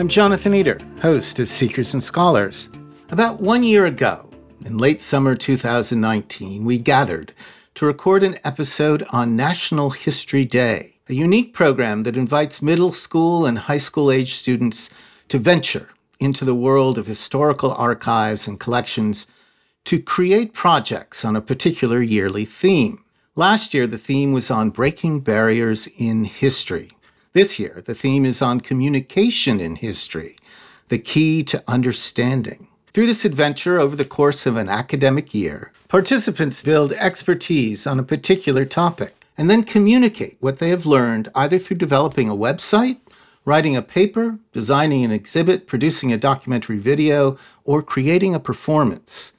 I'm Jonathan Eder, host of Seekers and Scholars. About one year ago, in late summer 2019, we gathered to record an episode on National History Day, a unique program that invites middle school and high school age students to venture into the world of historical archives and collections to create projects on a particular yearly theme. Last year, the theme was on breaking barriers in history. This year, the theme is on communication in history, the key to understanding. Through this adventure over the course of an academic year, participants build expertise on a particular topic and then communicate what they have learned either through developing a website, writing a paper, designing an exhibit, producing a documentary video, or creating a performance.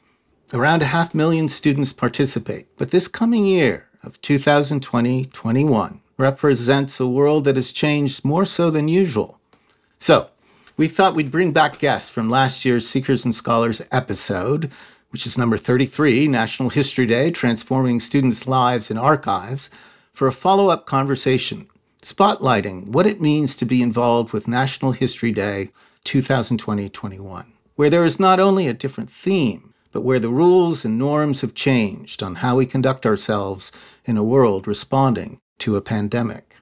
Around a half million students participate, but this coming year of 2020 21 represents a world that has changed more so than usual. So, we thought we'd bring back guests from last year's Seekers and Scholars episode, which is number 33, National History Day Transforming Students' Lives in Archives, for a follow up conversation, spotlighting what it means to be involved with National History Day 2020 21, where there is not only a different theme, but where the rules and norms have changed on how we conduct ourselves in a world responding to a pandemic.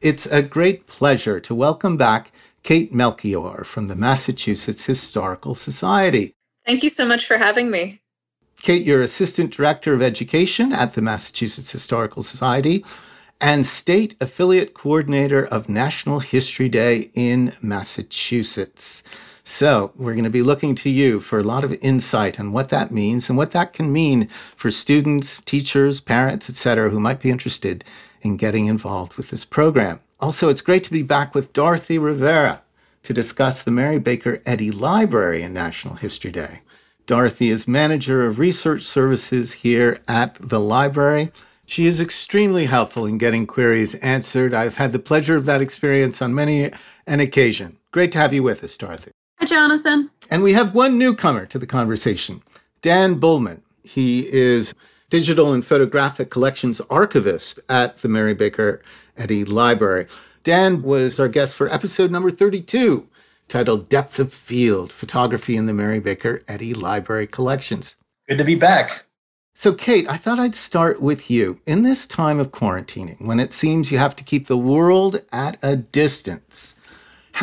It's a great pleasure to welcome back Kate Melchior from the Massachusetts Historical Society. Thank you so much for having me. Kate, you're Assistant Director of Education at the Massachusetts Historical Society and State Affiliate Coordinator of National History Day in Massachusetts. So, we're going to be looking to you for a lot of insight on what that means and what that can mean for students, teachers, parents, etc., who might be interested in getting involved with this program. Also, it's great to be back with Dorothy Rivera to discuss the Mary Baker Eddy Library and National History Day. Dorothy is manager of research services here at the library. She is extremely helpful in getting queries answered. I've had the pleasure of that experience on many an occasion. Great to have you with us, Dorothy. Hi, Jonathan. And we have one newcomer to the conversation, Dan Bullman. He is digital and photographic collections archivist at the Mary Baker Eddy Library. Dan was our guest for episode number 32, titled Depth of Field Photography in the Mary Baker Eddy Library Collections. Good to be back. So, Kate, I thought I'd start with you. In this time of quarantining, when it seems you have to keep the world at a distance,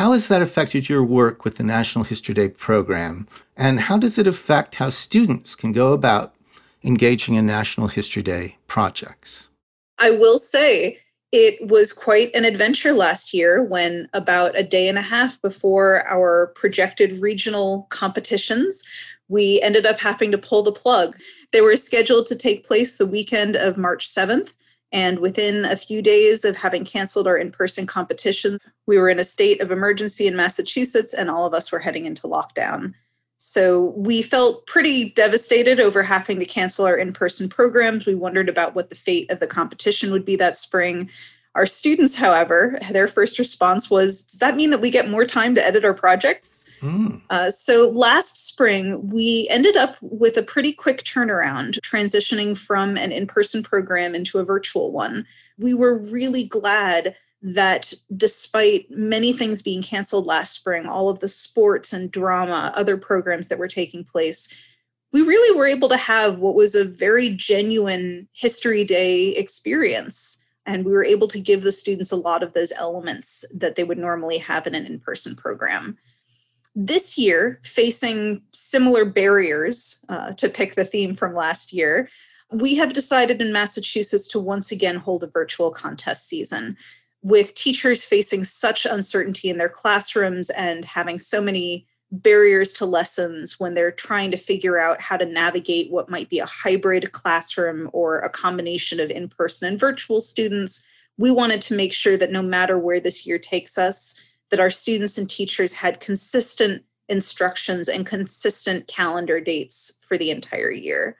how has that affected your work with the National History Day program? And how does it affect how students can go about engaging in National History Day projects? I will say it was quite an adventure last year when, about a day and a half before our projected regional competitions, we ended up having to pull the plug. They were scheduled to take place the weekend of March 7th. And within a few days of having canceled our in person competition, we were in a state of emergency in Massachusetts and all of us were heading into lockdown. So we felt pretty devastated over having to cancel our in person programs. We wondered about what the fate of the competition would be that spring. Our students, however, their first response was Does that mean that we get more time to edit our projects? Mm. Uh, so last spring, we ended up with a pretty quick turnaround, transitioning from an in person program into a virtual one. We were really glad that despite many things being canceled last spring, all of the sports and drama, other programs that were taking place, we really were able to have what was a very genuine History Day experience and we were able to give the students a lot of those elements that they would normally have in an in person program. This year, facing similar barriers, uh, to pick the theme from last year, we have decided in Massachusetts to once again hold a virtual contest season with teachers facing such uncertainty in their classrooms and having so many barriers to lessons when they're trying to figure out how to navigate what might be a hybrid classroom or a combination of in person and virtual students. We wanted to make sure that no matter where this year takes us, that our students and teachers had consistent instructions and consistent calendar dates for the entire year.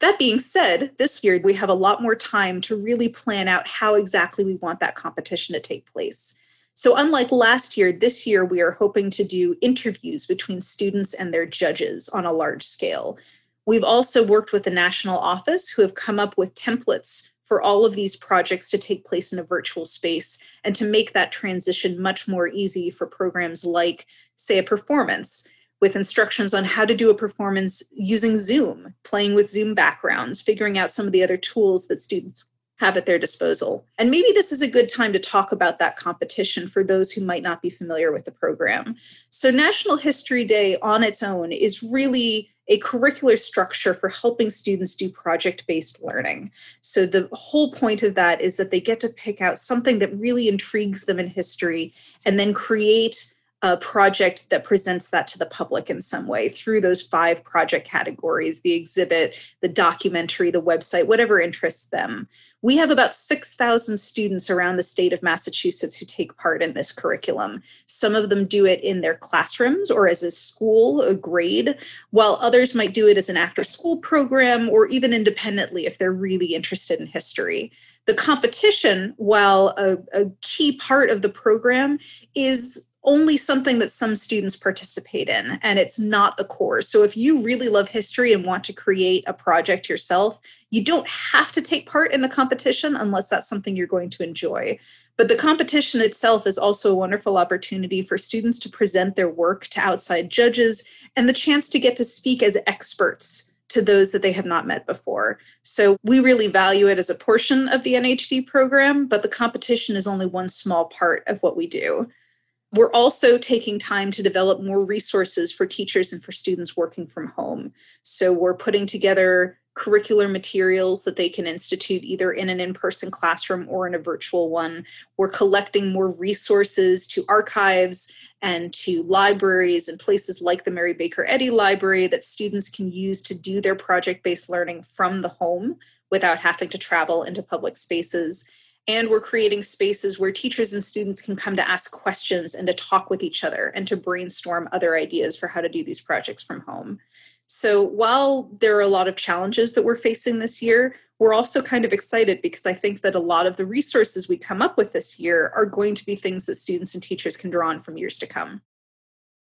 That being said, this year we have a lot more time to really plan out how exactly we want that competition to take place. So, unlike last year, this year we are hoping to do interviews between students and their judges on a large scale. We've also worked with the national office who have come up with templates for all of these projects to take place in a virtual space and to make that transition much more easy for programs like, say, a performance with instructions on how to do a performance using Zoom, playing with Zoom backgrounds, figuring out some of the other tools that students have at their disposal. And maybe this is a good time to talk about that competition for those who might not be familiar with the program. So, National History Day on its own is really a curricular structure for helping students do project based learning. So, the whole point of that is that they get to pick out something that really intrigues them in history and then create a project that presents that to the public in some way through those five project categories the exhibit, the documentary, the website, whatever interests them. We have about 6,000 students around the state of Massachusetts who take part in this curriculum. Some of them do it in their classrooms or as a school, a grade, while others might do it as an after school program or even independently if they're really interested in history the competition, while a, a, key part of the program, is only something that some students participate in and it's not the core. So if you really love history and want to create a project yourself, you don't have to take part in the competition unless that's something you're going to enjoy. But the competition itself is also a wonderful opportunity for students to present their work to outside judges and the chance to get to speak as experts to those that they have not met before. So we really value it as a portion of the NHD program, but the competition is only one small part of what we do. We're also taking time to develop more resources for teachers and for students working from home. So we're putting together curricular materials that they can institute either in an in person classroom or in a virtual one. We're collecting more resources to archives and to libraries and places like the Mary Baker Eddy Library that students can use to do their project based learning from the home without having to travel into public spaces. And we're creating spaces where teachers and students can come to ask questions and to talk with each other and to brainstorm other ideas for how to do these projects from home. So while there are a lot of challenges that we're facing this year, we're also kind of excited because I think that a lot of the resources we come up with this year are going to be things that students and teachers can draw on from years to come.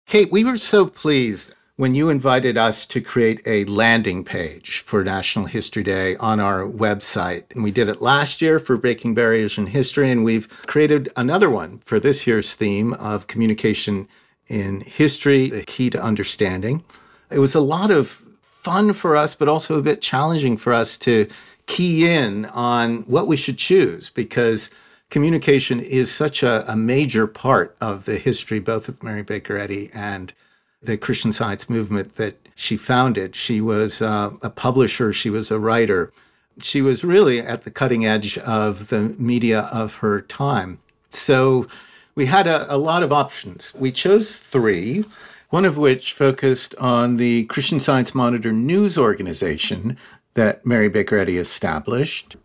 Kate, we were so pleased when you invited us to create a landing page for National History Day on our website. And we did it last year for Breaking Barriers in History, and we've created another one for this year's theme of communication in history, the key to understanding. It was a lot of fun for us, but also a bit challenging for us to key in on what we should choose because communication is such a, a major part of the history, both of Mary Baker Eddy and the Christian Science movement that she founded. She was uh, a publisher, she was a writer. She was really at the cutting edge of the media of her time. So we had a, a lot of options. We chose three, one of which focused on the Christian Science Monitor news organization that Mary Baker Eddy established.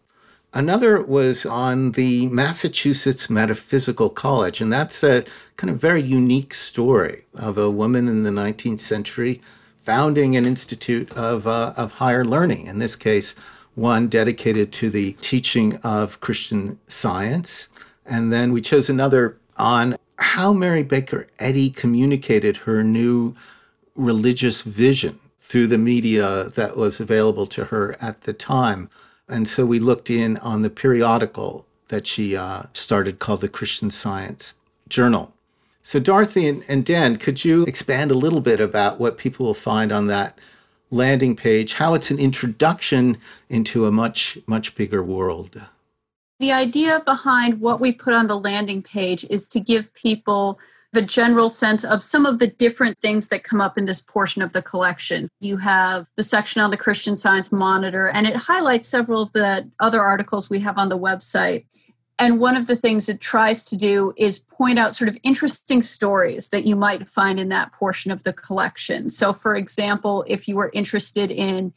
Another was on the Massachusetts Metaphysical College, and that's a kind of very unique story of a woman in the 19th century founding an institute of, uh, of higher learning, in this case, one dedicated to the teaching of Christian science. And then we chose another on how Mary Baker Eddy communicated her new religious vision through the media that was available to her at the time. And so we looked in on the periodical that she uh, started called the Christian Science Journal. So, Dorothy and, and Dan, could you expand a little bit about what people will find on that landing page, how it's an introduction into a much, much bigger world? The idea behind what we put on the landing page is to give people the general sense of some of the different things that come up in this portion of the collection. You have the section on the Christian Science Monitor, and it highlights several of the other articles we have on the website. And one of the things it tries to do is point out sort of interesting stories that you might find in that portion of the collection. So, for example, if you were interested in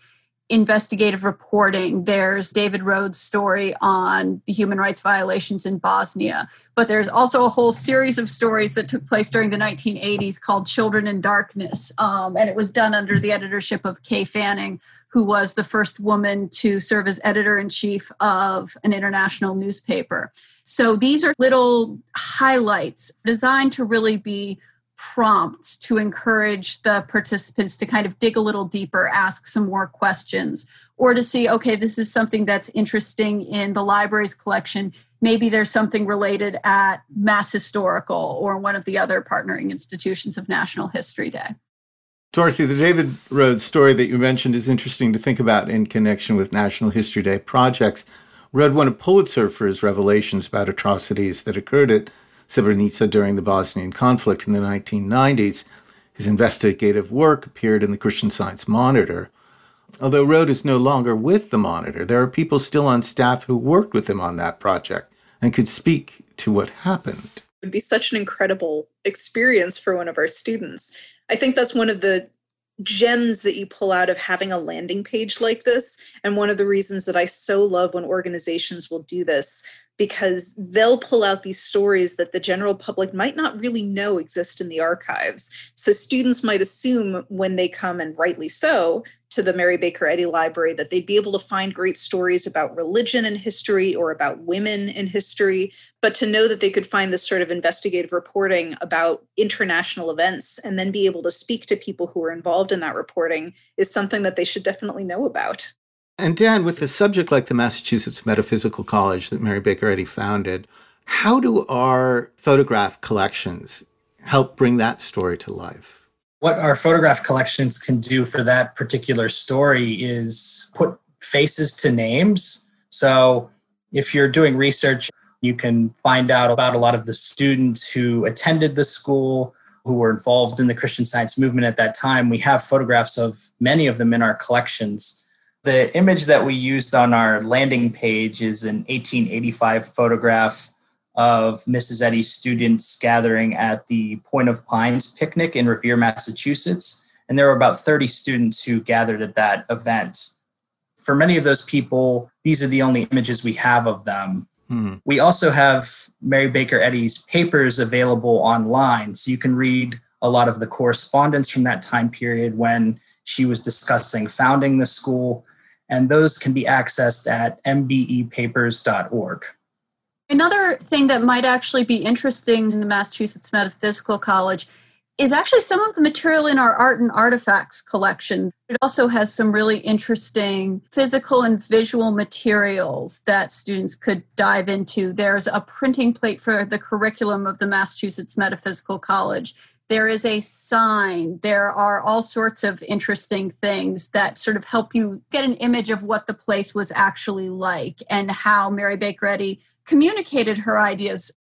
investigative reporting. There's David Rohde's story on the human rights violations in Bosnia. But there's also a whole series of stories that took place during the 1980s called Children in Darkness. Um, and it was done under the editorship of Kay Fanning, who was the first woman to serve as editor in chief of an international newspaper. So these are little highlights designed to really be prompts to encourage the participants to kind of dig a little deeper, ask some more questions, or to see, okay, this is something that's interesting in the library's collection. Maybe there's something related at Mass Historical or one of the other partnering institutions of National History Day. Dorothy, the David Rohde's story that you mentioned is interesting to think about in connection with National History Day projects. Rohde won a Pulitzer for his revelations about atrocities that occurred at Srebrenica during the Bosnian conflict in the 1990s. His investigative work appeared in the Christian Science Monitor. Although Rohde is no longer with the Monitor, there are people still on staff who worked with him on that project and could speak to what happened. It would be such an incredible experience for one of our students. I think that's one of the gems that you pull out of having a landing page like this. And one of the reasons that I so love when organizations will do this because they'll pull out these stories that the general public might not really know exist in the archives. So students might assume when they come, and rightly so, to the Mary Baker Eddy Library that they'd be able to find great stories about religion and history or about women in history, but to know that they could find this sort of investigative reporting about international events and then be able to speak to people who are involved in that reporting is something that they should definitely know about. And Dan, with a subject like the Massachusetts Metaphysical College that Mary Baker Eddy founded, how do our photograph collections help bring that story to life? What our photograph collections can do for that particular story is put faces to names. So if you're doing research, you can find out about a lot of the students who attended the school, who were involved in the Christian science movement at that time. We have photographs of many of them in our collections. The image that we used on our landing page is an 1885 photograph of Mrs. Eddy's students gathering at the Point of Pines picnic in Revere, Massachusetts. And there were about 30 students who gathered at that event. For many of those people, these are the only images we have of them. Hmm. We also have Mary Baker Eddy's papers available online. So you can read a lot of the correspondence from that time period when she was discussing founding the school and those can be accessed at mbepapers.org. Another thing that might actually be interesting in the Massachusetts Metaphysical College is actually some of the material in our art and artifacts collection. It also has some really interesting physical and visual materials that students could dive into. There's a printing plate for the curriculum of the Massachusetts Metaphysical College there is a sign there are all sorts of interesting things that sort of help you get an image of what the place was actually like and how mary baker eddy communicated her ideas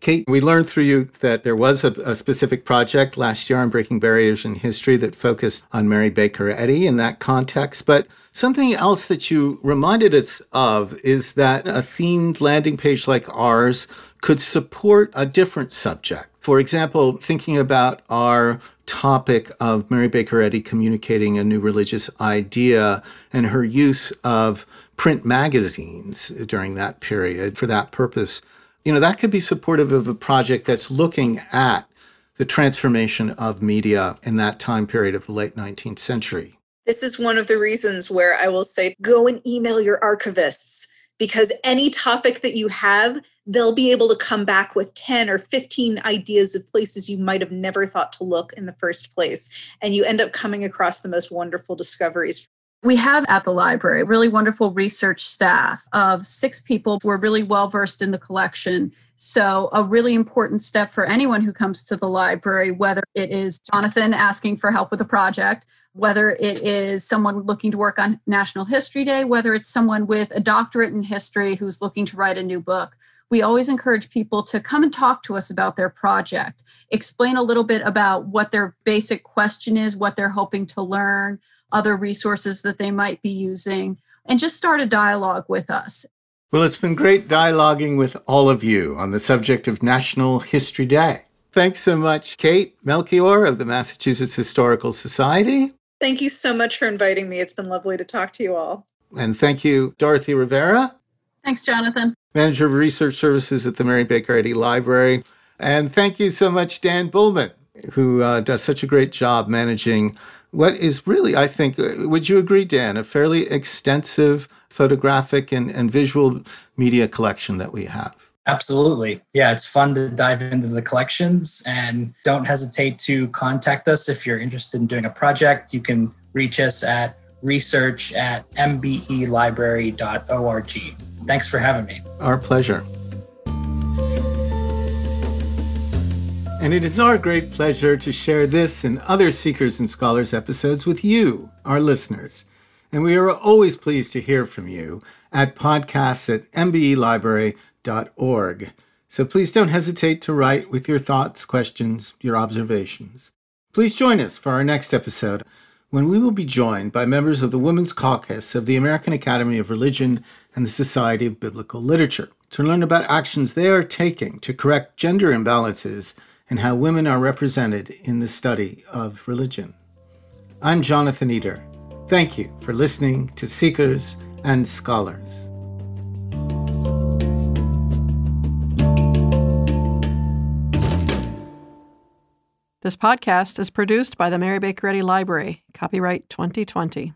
Kate, we learned through you that there was a, a, specific project last year on breaking barriers in history that focused on Mary Baker Eddy in that context. But something else that you reminded us of is that a themed landing page like ours could support a different subject. For example, thinking about our topic of Mary Baker Eddy communicating a new religious idea and her use of print magazines during that period for that purpose you know, that could be supportive of a project that's looking at the transformation of media in that time period of the late 19th century. This is one of the reasons where I will say go and email your archivists because any topic that you have, they'll be able to come back with 10 or 15 ideas of places you might have never thought to look in the first place. And you end up coming across the most wonderful discoveries. We have at the library really wonderful research staff of six people who are really well versed in the collection. So, a really important step for anyone who comes to the library, whether it is Jonathan asking for help with a project, whether it is someone looking to work on National History Day, whether it's someone with a doctorate in history who's looking to write a new book. We always encourage people to come and talk to us about their project, explain a little bit about what their basic question is, what they're hoping to learn, other resources that they might be using, and just start a dialogue with us. Well, it's been great dialoguing with all of you on the subject of National History Day. Thanks so much, Kate Melchior of the Massachusetts Historical Society. Thank you so much for inviting me. It's been lovely to talk to you all. And thank you, Dorothy Rivera. Thanks, Jonathan. Manager of Research Services at the Mary Baker Eddy Library. And thank you so much, Dan Bullman, who uh, does such a great job managing what is really, I think, uh, would you agree, Dan, a fairly extensive photographic and, and visual media collection that we have? Absolutely. Yeah, it's fun to dive into the collections and don't hesitate to contact us if you're interested in doing a project. You can reach us at research at mbelibrary.org. Thanks for having me. Our pleasure. And it is our great pleasure to share this and other Seekers and Scholars episodes with you, our listeners. And we are always pleased to hear from you at podcasts at mbelibrary.org. So please don't hesitate to write with your thoughts, questions, your observations. Please join us for our next episode when we will be joined by members of the Women's Caucus of the American Academy of Religion and the Society of Biblical Literature to learn about actions they are taking to correct gender imbalances and how women are represented in the study of religion. I'm Jonathan Eder. Thank you for listening to Seekers and Scholars. This podcast is produced by the Mary Baker Eddy Library, copyright 2020.